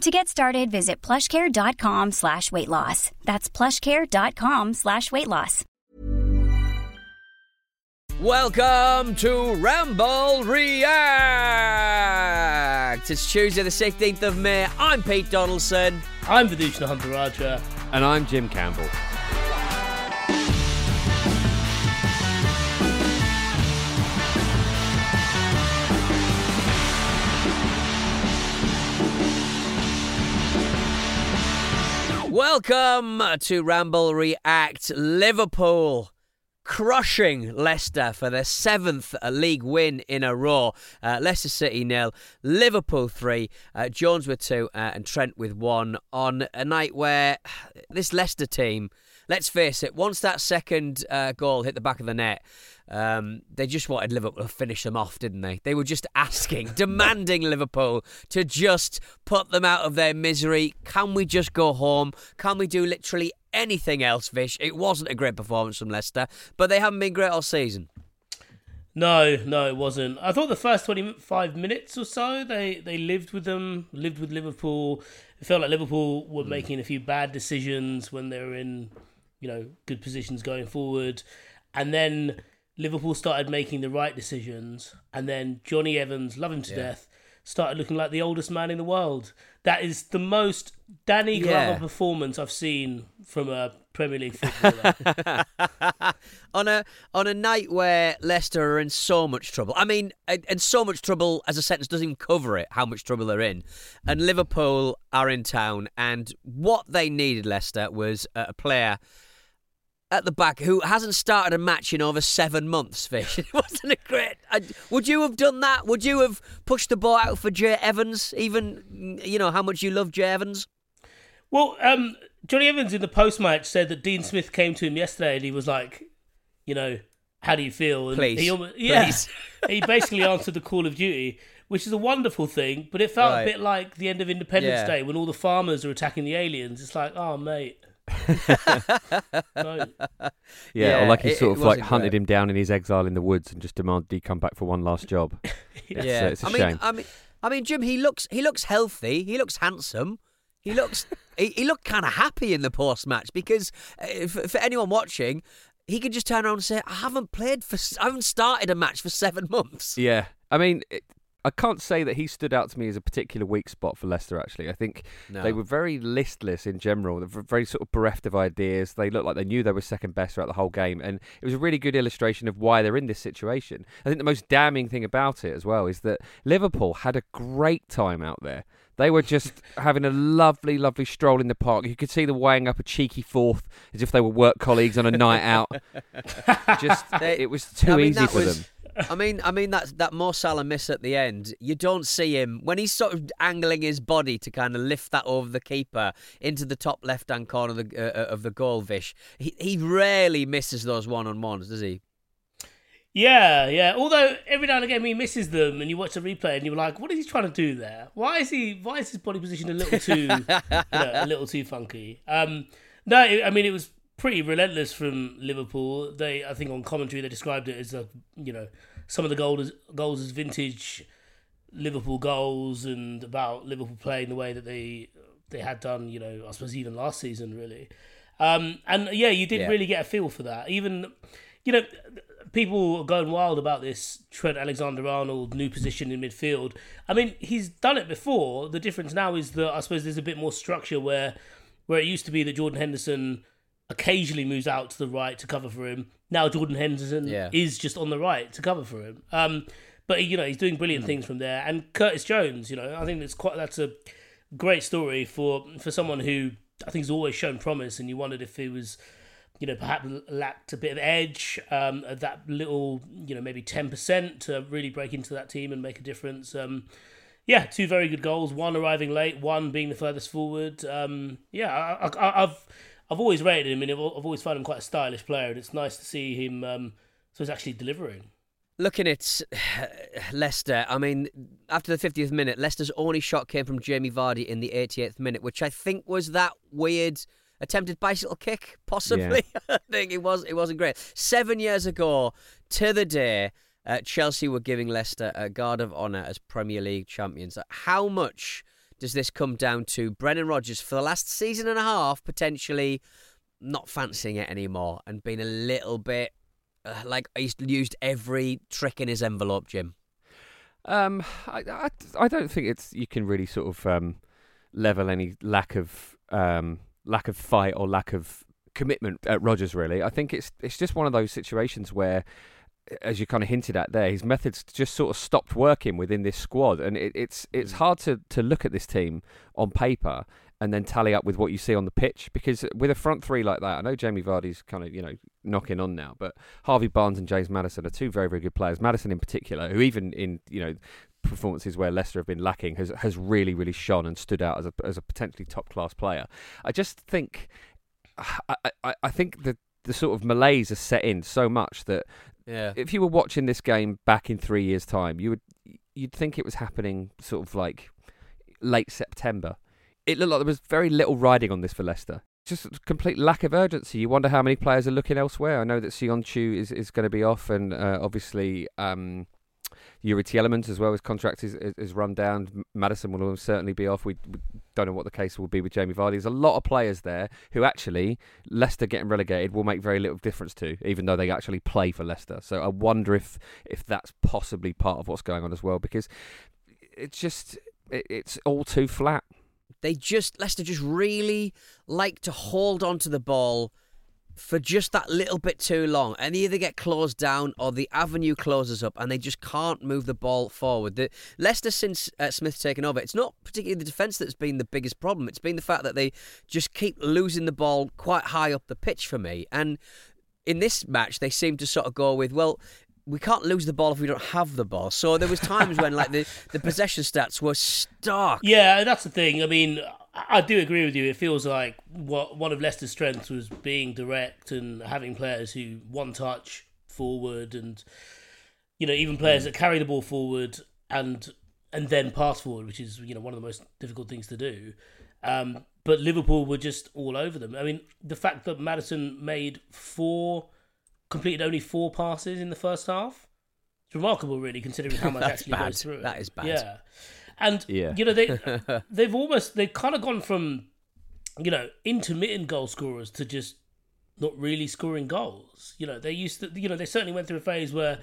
To get started, visit plushcare.com slash weight loss. That's plushcare.com slash weight loss. Welcome to Ramble React. It's Tuesday, the 16th of May. I'm Pete Donaldson. I'm Vithushan Ehantharajah. And I'm Jim Campbell. Welcome to Ramble React. Liverpool crushing Leicester for their seventh league win in a row. Uh, Leicester City nil, Liverpool three, uh, Jones with two, uh, and Trent with one on a night where this Leicester team. Let's face it, once that second uh, goal hit the back of the net, um, they just wanted Liverpool to finish them off, didn't they? They were just asking, demanding Liverpool to just put them out of their misery. Can we just go home? Can we do literally anything else, Vish? It wasn't a great performance from Leicester, but they haven't been great all season. No, no, it wasn't. I thought the first 25 minutes or so, they, they lived with them, lived with Liverpool. It felt like Liverpool were making a few bad decisions when they were in, you know, good positions going forward. And then Liverpool started making the right decisions. And then Jonny Evans, love him to Yeah. death, started looking like the oldest man in the world. That is the most Danny Glover Yeah. performance I've seen from a Premier League footballer. on a on a night where Leicester are in so much trouble. I mean, uh, and, and so much trouble as a sentence doesn't even cover it. How much trouble they're in, and Liverpool are in town, and what they needed Leicester was a player. At the back, who hasn't started a match in over seven months, Vish. It wasn't a great. I, would you have done that? Would you have pushed the ball out for Jay Evans? Even, you know, how much you love Jay Evans? Well, um, Jonny Evans in the post match said that Dean Smith came to him yesterday and he was like, you know, how do you feel? And Please, he almost, yeah, please. he basically answered the call of duty, which is a wonderful thing. But it felt Right. a bit like the end of Independence Yeah. Day when all the farmers are attacking the aliens. It's like, oh mate. Yeah, Yeah, or like he it- sort it of like hunted great. him down in his exile in the woods and just demanded he come back for one last job. It's, yeah, uh, it's a I mean. I mean, I mean, Jim. He looks, he looks healthy. He looks handsome. He looks, he, he looked kind of happy in the post match because uh, for, for anyone watching, he could just turn around and say, "I haven't played for, I haven't started a match for seven months." Yeah, I mean, it, I can't say that he stood out to me as a particular weak spot for Leicester. Actually, I think No. they were very listless in general. They were very sort of bereft of ideas. They looked like they knew they were second best throughout the whole game, and it was a really good illustration of why they're in this situation. I think the most damning thing about it as well is that Liverpool had a great time out there. They were just having a lovely, lovely stroll in the park. You could see them weighing up a cheeky fourth as if they were work colleagues on a night out. Just, They- it was too I mean, easy for was- them. I mean, I mean that that Mo Salah miss at the end. You don't see him when he's sort of angling his body to kind of lift that over the keeper into the top left hand corner of the, uh, uh, of the goal. Vish, he he rarely misses those one on ones, does he? Yeah, yeah. Although every now and again he misses them, and you watch the replay, and you're like, "What is he trying to do there? Why is he? Why is his body position a little too, you know, a little too funky?" Um, no, I mean it was pretty relentless from Liverpool. They, I think, on commentary they described it as a, you know, some of the goals goals as vintage Liverpool goals, and about Liverpool playing the way that they they had done, you know, I suppose even last season really. Um, and yeah, you did Yeah. really get a feel for that. Even, you know, people are going wild about this Trent Alexander-Arnold new position in midfield. I mean, he's done it before. The difference now is that I suppose there's a bit more structure where, where it used to be that Jordan Henderson occasionally moves out to the right to cover for him. Now Jordan Henderson Yeah. is just on the right to cover for him. Um, but you know he's doing brilliant things from there. And Curtis Jones, you know, I think that's quite that's a great story for for someone who I think has always shown promise. And you wondered if he was, you know, perhaps lacked a bit of edge, um, that little, you know, maybe ten percent to really break into that team and make a difference. Um, yeah, two very good goals. One arriving late, one being the furthest forward. Um, yeah, I, I, I've I've always rated him, and I've always found him quite a stylish player, and it's nice to see him. Um, so he's actually delivering. Looking at Leicester, I mean, after the 50th minute, Leicester's only shot came from Jamie Vardy in the 88th minute, which I think was that weird attempted bicycle kick, possibly. I think it was. It wasn't great. Seven years ago, to the day, uh, Chelsea were giving Leicester a guard of honour as Premier League champions. How much does this come down to Brendan Rodgers for the last season and a half potentially not fancying it anymore and being a little bit uh, like he's used every trick in his envelope, Jim. Um, I, I, I don't think it's you can really sort of um, level any lack of um, lack of fight or lack of commitment at Rodgers. Really, I think it's it's just one of those situations where, as you kind of hinted at there, his methods just sort of stopped working within this squad, and it, it's it's mm. hard to to look at this team on paper and then tally up with what you see on the pitch because with a front three like that, I know Jamie Vardy's kind of you know knocking on now, but Harvey Barnes and James Maddison are two very very good players. Maddison in particular, who even in you know performances where Leicester have been lacking has has really really shone and stood out as a as a potentially top class player. I just think I, I, I think the the sort of malaise has set in so much that Yeah. if you were watching this game back in three years' time, you would you'd think it was happening sort of like late September. It looked like there was very little riding on this for Leicester. Just complete lack of urgency. You wonder how many players are looking elsewhere. I know that Söyüncü is, is going to be off, and uh, obviously um, Youri Tielemans as well. His contract is, is, is run down. Maddison will certainly be off. We, we don't know what the case will be with Jamie Vardy. There's a lot of players there who actually Leicester getting relegated will make very little difference to, even though they actually play for Leicester. So I wonder if if that's possibly part of what's going on as well, because it's just it, it's all too flat. They just Leicester just really like to hold on to the ball for just that little bit too long, and they either get closed down or the avenue closes up, and they just can't move the ball forward. The Leicester since uh, Smith's taken over, it's not particularly the defence that's been the biggest problem. It's been the fact that they just keep losing the ball quite high up the pitch for me, and in this match they seem to sort of go with well. We can't lose the ball if we don't have the ball. So there was times when like the, the possession stats were stark. Yeah, that's the thing. I mean, I do agree with you. It feels like what one of Leicester's strengths was being direct and having players who one touch forward, and you know even players that carry the ball forward and and then pass forward, which is you know one of the most difficult things to do. Um, but Liverpool were just all over them. I mean, the fact that Maddison made four, completed only four passes in the first half, it's remarkable, really, considering how much actually bad. goes through. it. That is bad. Yeah, and Yeah. you know they they've almost they've kind of gone from you know intermittent goal scorers to just not really scoring goals. You know they used to you know they certainly went through a phase where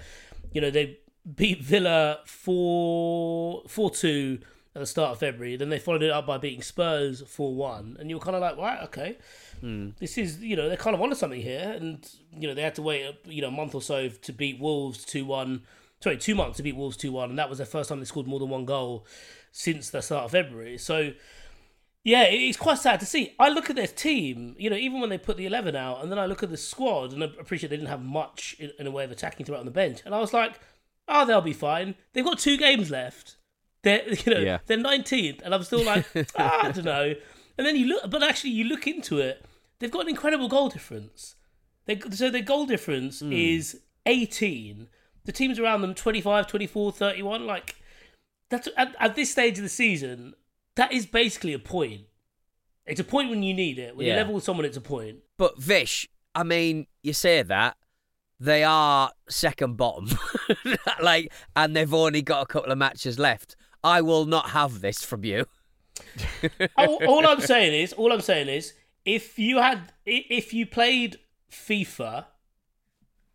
you know they beat Villa four four two at the start of February. Then they followed it up by beating Spurs four one, and you were kind of like, right, okay, hmm. this is you know they're kind of onto something here, and you know they had to wait you know a month or so to beat Wolves two one. Sorry, two months to beat Wolves two one, and that was their first time they scored more than one goal since the start of February. So. Yeah, it's quite sad to see. I look at their team, you know, even when they put the 11 out, and then I look at the squad, and I appreciate they didn't have much in, in a way of attacking throughout on the bench. And I was like, oh, they'll be fine. They've got two games left. They're you know Yeah. they're nineteenth, and I'm still like ah, I don't know. And then you look, but actually you look into it, they've got an incredible goal difference. They, so their goal difference is 18. The teams around them 25, 24, 31. Like that's at, at this stage of the season, that is basically a point. It's a point when you need it. When you level with someone, it's a point. But Vish, I mean, you say that they are second bottom, like, and they've only got a couple of matches left. I will not have this from you. all, all I'm saying is, all I'm saying is, if you had, if you played FIFA,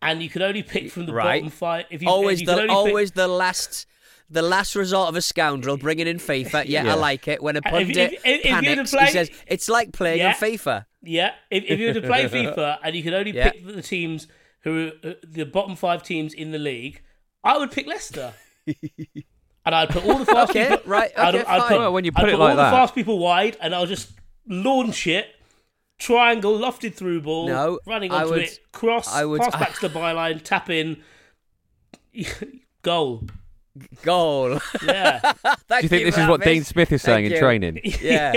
and you could only pick from the Right. bottom five, if you always you could the only pick- always the last. The last resort of a scoundrel bringing in FIFA. Yeah, Yeah. I like it. When a If- if- pundit if- if you'd have panics, he says it's like playing Yeah. on FIFA. Yeah, if, if you were to play FIFA and you could only Yeah. pick the teams who are uh, the bottom five teams in the league, I would pick Leicester. and I'd put all the fast Okay, people. right, I'd, I'd put, Well, when you I'd put it put like all that. the fast people wide, and I'll just launch it. Triangle, lofted through ball, No, running I onto would- it, cross, I would- pass back to the byline, tap in, goal. Goal. Yeah, Do you think this is what Dean Smith is saying in you. training? Yeah.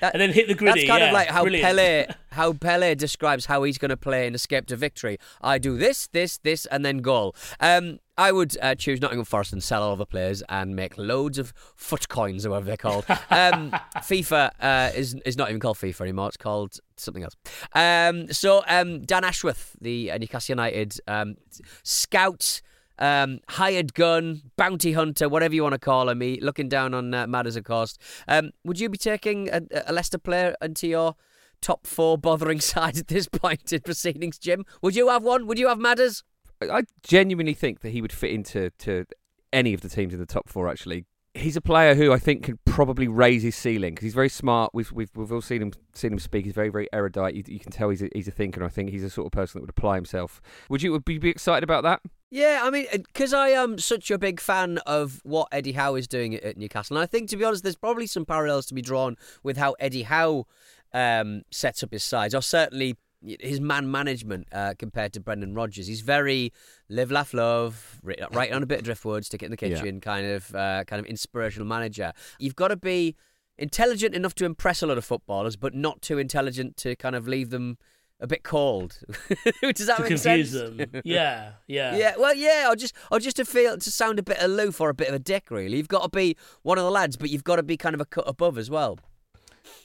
That- and then hit the gritty. That's kind yeah, of like how brilliant. Pele how Pele describes how he's going to play in Escape to Victory. I do this, this, this, and then goal. Um, I would uh, choose Nottingham Forest and sell all the players and make loads of foot coins or whatever they're called. Um, FIFA uh, is is not even called FIFA anymore. It's called something else. Um, so um, Dan Ashworth, the uh, Newcastle United um, scout. Um, hired gun, bounty hunter, whatever you want to call him. He looking down on uh, Madders, of cost. Um, would you be taking a, a Leicester player into your top four bothering side at this point in proceedings, Jim? Would you have one? Would you have Madders? I genuinely think that he would fit into to any of the teams in the top four. Actually, he's a player who I think can probably raise his ceiling because he's very smart. We've we've we've all seen him seen him speak. He's very very erudite. You, you can tell he's a, he's a thinker. And I think he's the sort of person that would apply himself. Would you would you be excited about that? Yeah, I mean, because I am such a big fan of what Eddie Howe is doing at, at Newcastle, and I think, to be honest, there's probably some parallels to be drawn with how Eddie Howe um, sets up his sides, or certainly his man management uh, compared to Brendan Rodgers. He's very live, laugh, love, ri- write on a bit of driftwood, stick it in the Yeah. kitchen, kind of uh, kind of inspirational manager. You've got to be intelligent enough to impress a lot of footballers, but not too intelligent to kind of leave them a bit cold. Does that to make confuse sense? them. Yeah, yeah, Yeah, well, yeah, or just or just to feel to sound a bit aloof or a bit of a dick. Really, you've got to be one of the lads, but you've got to be kind of a cut above as well.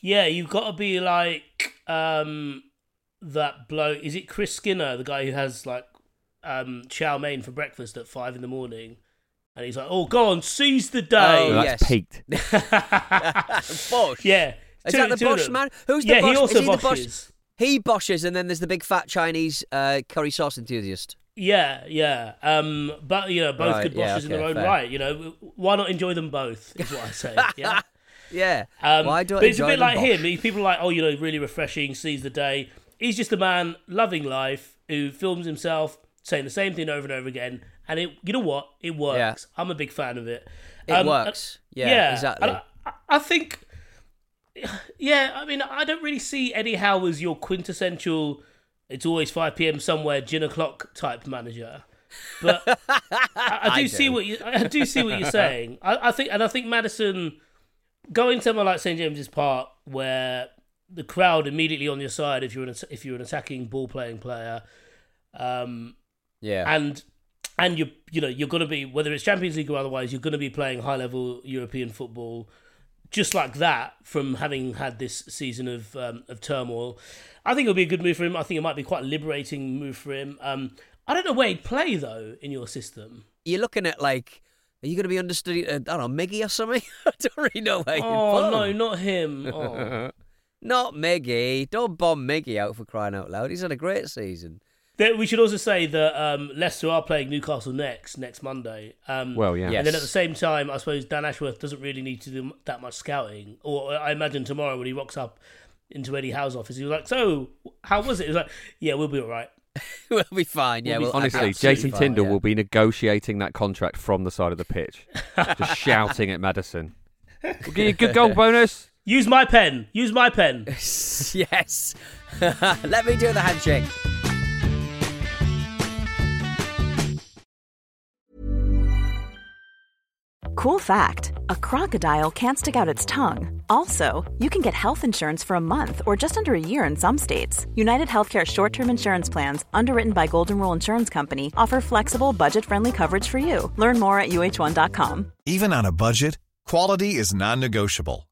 Yeah, you've got to be like um that bloke. Is it Chris Skinner, the guy who has like um chow mein for breakfast at five in the morning? And he's like, "Oh, go on, seize the day." Oh, Well, yes. that's peaked. Bosh. yeah, Is two- that the two Bosch man? Who's the yeah, Bosch? he also Is he the Bosch? He boshes, and then there's the big fat Chinese uh, curry sauce enthusiast. Yeah, yeah. Um, but you know, both Right, good yeah, bosses in their own fair. right. You know, why not enjoy them both? Is what I say. Yeah. Yeah. Um, Why do I but it's a bit like Bosch? him. People are like, oh, you know, really refreshing, sees the day. He's just a man loving life who films himself saying the same thing over and over again, and it, you know what, it works. Yeah. I'm a big fan of it. It Um, works. Yeah, yeah, exactly. I, I think, yeah, I mean, I don't really see Eddie Howe as your quintessential. It's always five p.m. somewhere, gin o'clock type manager. But I, I do I see what you. I do see what you're saying. I, I think, and I think Maddison going somewhere like St James's Park, where the crowd immediately on your side if you're an if you're an attacking ball playing player, um, yeah. and and you you know you're going to be whether it's Champions League or otherwise, you're going to be playing high level European football, just like that. From having had this season of um, of turmoil, I think it'll be a good move for him. I think it might be quite a liberating move for him. Um, I don't know where he'd play though in your system. You're looking at like, are you going to be understudy? Uh, I don't know, Miggy or something. I don't really know where. Oh no, not him. Oh. Not Miggy. Don't bomb Miggy out for crying out loud. He's had a great season. There- we should also say that um, Leicester are playing Newcastle next next Monday. Um, Well, yeah. Yeah. And then at the same time, I suppose Dan Ashworth doesn't really need to do that much scouting. Or I imagine tomorrow when he rocks up into Eddie Howe's office, he was like, "So, how was it?" He was like, "Yeah, we'll be all right." we'll be fine. Yeah, We'll be Honestly, Jason fine, Tindall yeah. will be negotiating that contract from the side of the pitch, just shouting at Maddison. We'll give you a good goal bonus. Use my pen. Use my pen. yes. Let me do the handshake. Cool fact a crocodile can't stick out its tongue. Also, you can get health insurance for a month or just under a year in some states. United Healthcare short term insurance plans, underwritten by Golden Rule Insurance Company, offer flexible, budget friendly coverage for you. Learn more at uh1.com. Even on a budget, quality is non negotiable.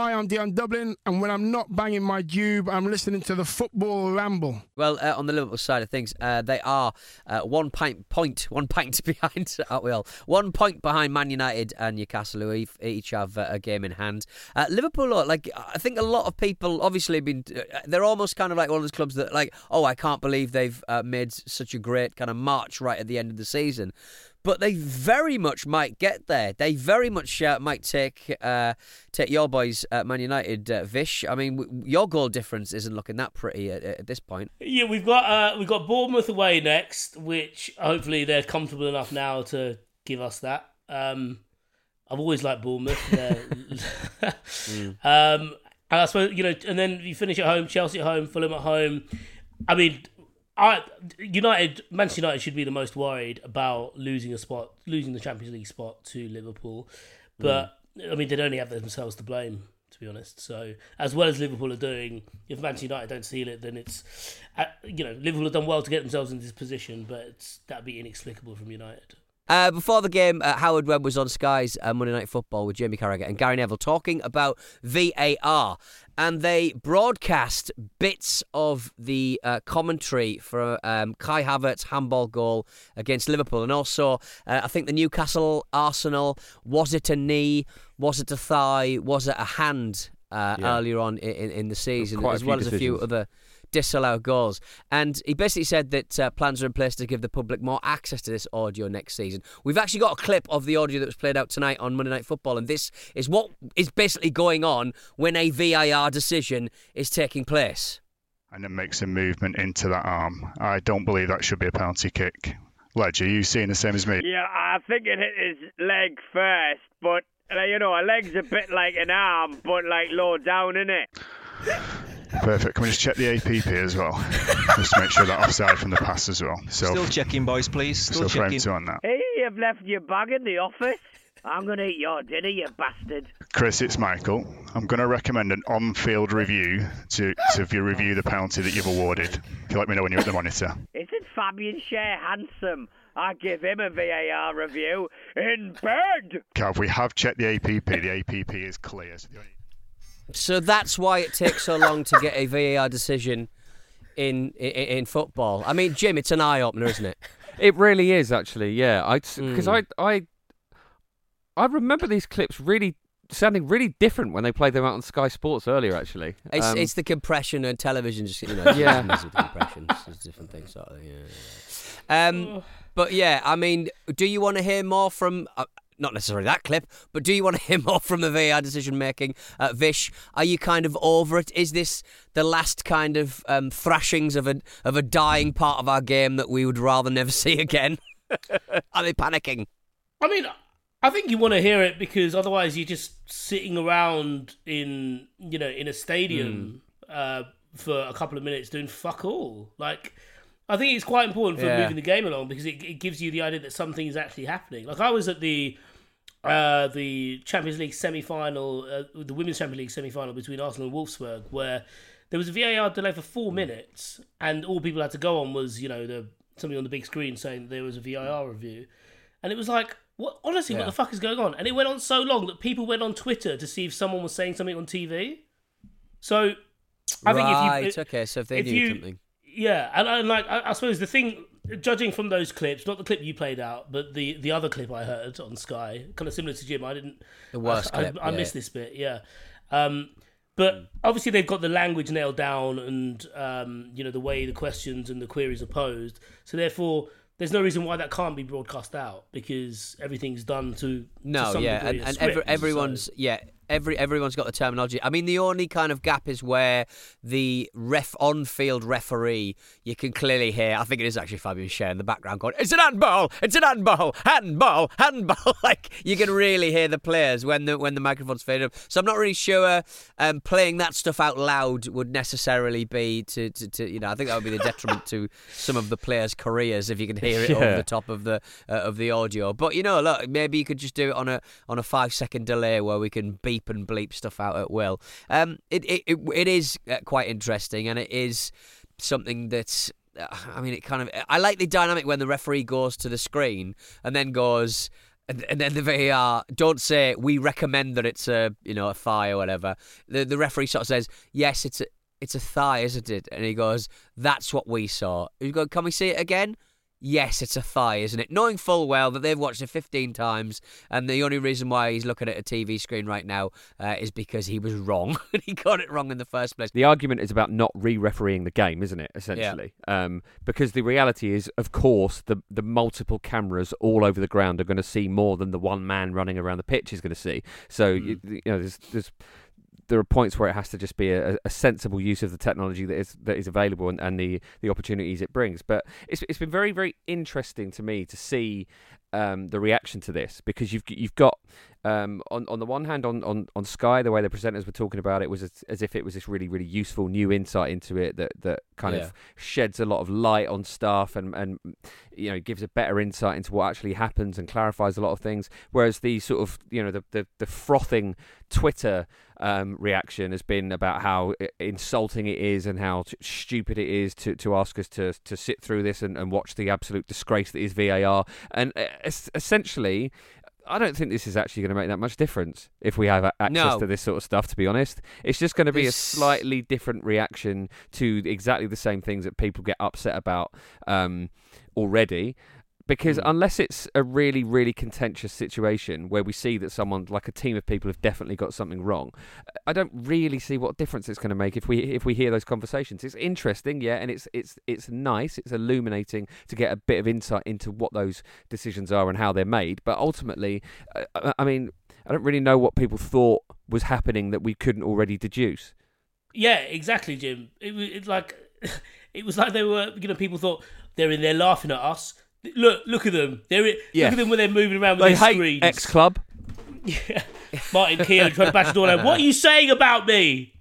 Hi, I'm Dion Dublin, and when I'm not banging my dube, I'm listening to the Football Ramble. Well, uh, on the Liverpool side of things, uh, they are uh, one pint, point, one pint behind, aren't we all? One point behind Man United and Newcastle, who each- have uh, a game in hand. Uh, Liverpool, like I think a lot of people, obviously, have been uh, they're almost kind of like one of those clubs that, like, oh, I can't believe they've made such a great kind of march right at the end of the season. But they very much might get there. They very much uh, might take uh, take your boys at Man United, uh, Vish. I mean, w- your goal difference isn't looking that pretty at, at this point. Yeah, we've got uh, we've got Bournemouth away next, which hopefully they're comfortable enough now to give us that. Um, I've always liked Bournemouth. They're- um, and I suppose you know, and then you finish at home, Chelsea at home, Fulham at home. I mean, I United, Manchester United should be the most worried about losing a spot, losing the Champions League spot to Liverpool, but I mean they'd only have themselves to blame. To be honest, so as well as Liverpool are doing, if Manchester United don't seal it, then it's, uh, you know, Liverpool have done well to get themselves in this position, but that'd be inexplicable from United. Uh, before the game, uh, Howard Webb was on Sky's uh, Monday Night Football with Jamie Carragher and Gary Neville talking about VAR. And they broadcast bits of the uh, commentary for um, Kai Havertz's handball goal against Liverpool. And also, uh, I think the Newcastle Arsenal was it a knee? Was it a thigh? Was it a hand uh, Yeah. earlier on in, in, the season? as well as a few other disallowed goals. And he basically said that uh, plans are in place to give the public more access to this audio next season. We've actually got a clip of the audio that was played out tonight on Monday Night Football, and this is what is basically going on when a VAR decision is taking place. and then makes a movement into that arm. I don't believe that should be a penalty kick. Ledger, you seeing the same as me? Yeah, I think it hit his leg first, but uh, you know, a leg's a bit like an arm, but like low down, innit? Perfect. Can we just check the APP as well? just to make sure that offside from the pass as well. So Still checking, boys, please. Still, still frame checking. two on that. Hey, you've left your bag in the office. I'm gonna eat your dinner, you bastard. Chris, it's Michael. I'm going to recommend an on-field review to to view- review the penalty that you've awarded. If you let me know when you're at the monitor? Isn't Fabian Schär handsome? I give him a VAR review in bed. Cav, we have checked the APP. The APP is clear. So the only- So that's why it takes so long to get a VAR decision in in, in football. I mean, Jim, it's an eye opener, isn't it? It really is actually, yeah. I because Mm. I I I remember these clips really sounding really different when they played them out on Sky Sports earlier. Actually, It's, Um, it's the compression and television, just you know, Yeah. yeah, with the compression, it's, it's different things, sort of. Yeah, yeah. Um, but yeah, I mean, do you want to hear more from? Uh, not necessarily that clip, but do you want to hear more from the VAR decision making? Uh, Vish, are you kind of over it? Is this the last kind of um, thrashings of a of a dying part of our game that we would rather never see again? are they panicking? I mean, I think you want to hear it because otherwise you're just sitting around in you know in a stadium Hmm. uh, for a couple of minutes doing fuck all. Like, I think it's quite important for Yeah. moving the game along because it, it gives you the idea that something is actually happening. Like I was at the uh, the Champions League semi final, uh, the Women's Champions League semi final between Arsenal and Wolfsburg, where there was a VAR delay for four minutes, and all people had to go on was you know the something on the big screen saying there was a VAR review, and it was like. What honestly? What the fuck is going on? And it went on so long that people went on Twitter to see if someone was saying something on TV. So, I think right, if you okay, so if they if knew you- something. yeah, and, and like I, I suppose the thing, judging from those clips, not the clip you played out, but the the other clip I heard on Sky, kind of similar to Jim. I didn't. The worst I, clip, I, I yeah. missed this bit. Yeah. Um, but obviously they've got the language nailed down, and um, you know the way the questions and the queries are posed. So therefore, there's no reason why that can't be broadcast out because everything's done to to No, some yeah, and, and every, everyone's so- yeah, every everyone's got the terminology. I mean, the only kind of gap is where the ref on-field referee, you can clearly hear. I think it is actually Fabian Schär in the background going, "It's an handball! It's an handball! Handball! Handball!" like you can really hear the players when the when the microphone's faded up. So I'm not really sure um, playing that stuff out loud would necessarily be to, to, to you know. I think that would be the detriment to some of the players' careers if you can hear it over the top of the uh, of the audio. But you know, look, maybe you could just do it on a on a five second delay where we can beep and bleep stuff out at will. Um, it it it, it is uh, quite interesting, and it is something that's. uh, I mean, it kind of. I like the dynamic when the referee goes to the screen and then goes. And, and then the VAR don't say we recommend that it's a you know a thigh or whatever. The the referee sort of says yes, it's a it's a thigh, isn't it? And he goes, that's what we saw. You go, can we see it again? Yes, it's a thigh, isn't it? Knowing full well that they've watched it 15 times, and the only reason why he's looking at a TV screen right now uh, is because he was wrong. he got it wrong in the first place. The argument is about not re-refereeing the game, isn't it? Essentially, um, because the reality is, of course, the the multiple cameras all over the ground are going to see more than the one man running around the pitch is going to see. So you, you know, there's, there's there are points where it has to just be a, a sensible use of the technology that is that is available and, and the the opportunities it brings. But it's it's been very very interesting to me to see um, the reaction to this because you've you've got um, on on the one hand on, on, on Sky the way the presenters were talking about it was as, as if it was this really really useful new insight into it that that kind Yeah. of sheds a lot of light on stuff and and you know gives a better insight into what actually happens and clarifies a lot of things. Whereas the sort of you know the the, the frothing Twitter um, reaction has been about how insulting it is and how t- stupid it is to, to ask us to to sit through this and, and watch the absolute disgrace that is VAR. And uh, es- essentially, I don't think this is actually going to make that much difference if we have access No. to this sort of stuff. To be honest, it's just going to be a slightly different reaction to exactly the same things that people get upset about um, already. Because Mm. unless it's a really, really contentious situation where we see that someone, like a team of people, have definitely got something wrong, I don't really see what difference it's going to make if we if we hear those conversations. It's interesting, yeah, and it's it's it's nice. It's illuminating to get a bit of insight into what those decisions are and how they're made. But ultimately, uh, I, I mean, I don't really know what people thought was happening that we couldn't already deduce. Yeah, exactly, Jim. It was like it was like they were. You know, people thought they're in there laughing at us. Look, look at them. They're Yeah. look at them when they're moving around with They their hate screens. X Club. Yeah. Martin Keown trying to bash the door down. What are you saying about me?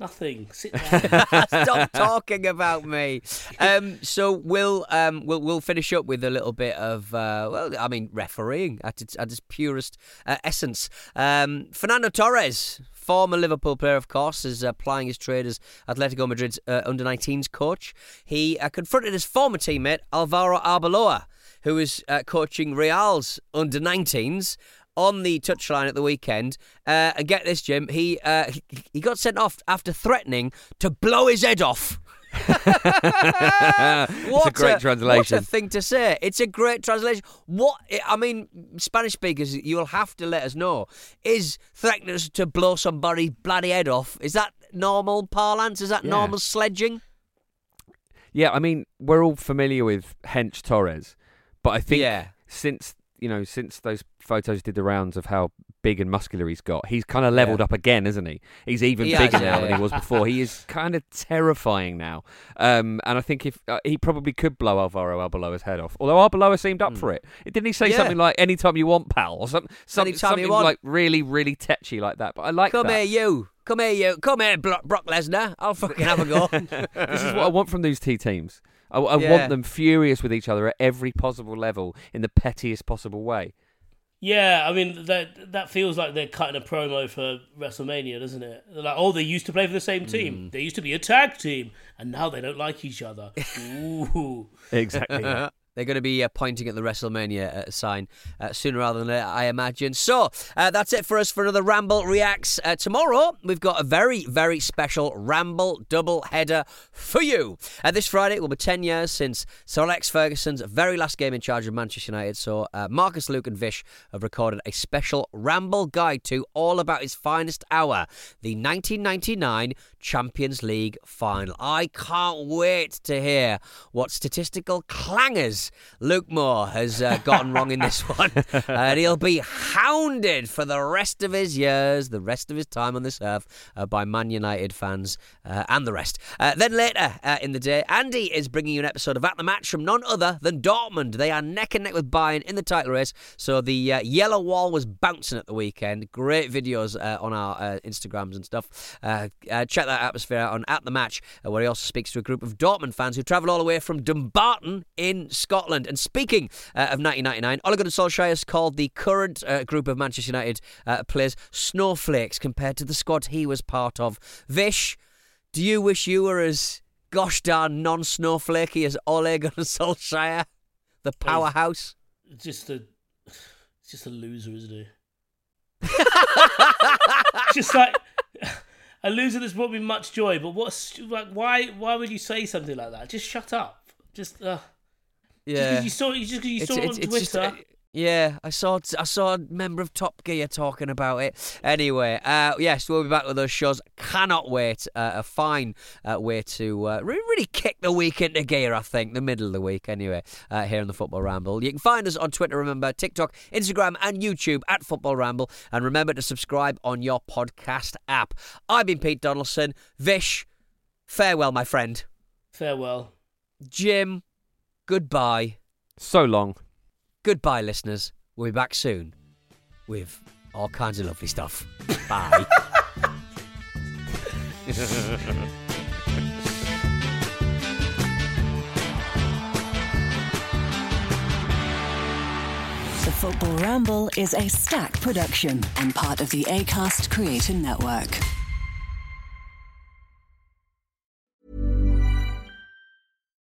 Nothing. Sit down. Stop talking about me. Um, so we'll um, we'll we'll finish up with a little bit of uh, well, I mean, refereeing at its at its purest uh, essence. Um, Fernando Torres, former Liverpool player, of course, is uh, plying his trade as Atletico Madrid's uh, under 19s coach. He uh, confronted his former teammate Alvaro Arbeloa, who was uh, coaching Real's under 19s. On the touchline at the weekend, uh, and get this, Jim. Uh, he he got sent off after threatening to blow his head off. what a great What translation. a thing to say. It's a great translation. What I mean, Spanish speakers, you'll have to let us know. Is threatening us to blow somebody's bloody head off? Is that normal parlance? Is that Yeah. normal sledging? Yeah, I mean, we're all familiar with Hench Torres, but I think Yeah. since you know, since those photos did the rounds of how big and muscular he's got, he's kind of leveled Yeah. up again, isn't he? He's even He bigger has, now yeah, than yeah. he was before. he is kind of terrifying now, um, and I think if uh, he probably could blow Alvaro Arbeloa's head off, although Arbeloa seemed up for it. Didn't he say something like "anytime you want, pal" or something? Some, something like really, really tetchy like that. But I like Come that. here, you. Come here, you. Come here, Brock, Brock Lesnar. I'll fucking have a go. this is what I want from these two teams. I, I Yeah. want them furious with each other at every possible level in the pettiest possible way. Yeah, I mean that that feels like they're cutting a promo for WrestleMania, doesn't it? They're like, oh, they used to play for the same team. Mm. They used to be a tag team, and now they don't like each other. Ooh, Exactly. They're going to be uh, pointing at the WrestleMania uh, sign uh, sooner rather than later, I imagine. So uh, that's it for us for another Ramble Reacts. Uh, tomorrow, we've got a very, very special Ramble double header for you. This Friday, will be 10 years since Sir Alex Ferguson's very last game in charge of Manchester United. So Marcus, Luke, and Vish have recorded a special Ramble guide to all about his finest hour, the 1999 Champions League final. I can't wait to hear what statistical clangers Luke Moore has uh, gotten wrong in this one. and he'll be hounded for the rest of his years, the rest of his time on this earth, uh, by Man United fans uh, and the rest. Uh, then later uh, in the day, Andy is bringing you an episode of At the Match from none other than Dortmund. They are neck and neck with Bayern in the title race. So the uh, yellow wall was bouncing at the weekend. Great videos uh, on our uh, Instagrams and stuff. Uh, uh, check that atmosphere out on At the Match, where he also speaks to a group of Dortmund fans who travel all the way from Dumbarton in Scotland. And speaking uh, of 1999, Ole Gunnar Solskjaer has called the current uh, group of Manchester United uh, players snowflakes compared to the squad he was part of. Vish, do you wish you were as gosh darn non-snowflakey as Ole Gunnar Solskjaer, the powerhouse? it's just a, it's just a loser, isn't he? just like a loser that's brought me much joy. But what's like? Why? Why would you say something like that? Just shut up. Just uh, Yeah. Just 'cause you saw, just 'cause you saw it on just, Twitter. uh, yeah, I saw I saw a member of Top Gear talking about it. Anyway, uh, yes, we'll be back with those shows. Cannot wait. Uh, a fine uh, way to uh, re- really kick the week into gear. I think the middle of the week. Anyway, uh, here on the Football Ramble, you can find us on Twitter. Remember TikTok, Instagram, and YouTube at Football Ramble. And remember to subscribe on your podcast app. I've been Pete Donaldson. Vish, farewell, my friend. Farewell. Jim, goodbye. So long. Goodbye, listeners. We'll be back soon with all kinds of lovely stuff. Bye. The Football Ramble is a stack production and part of the ACAST Creator Network.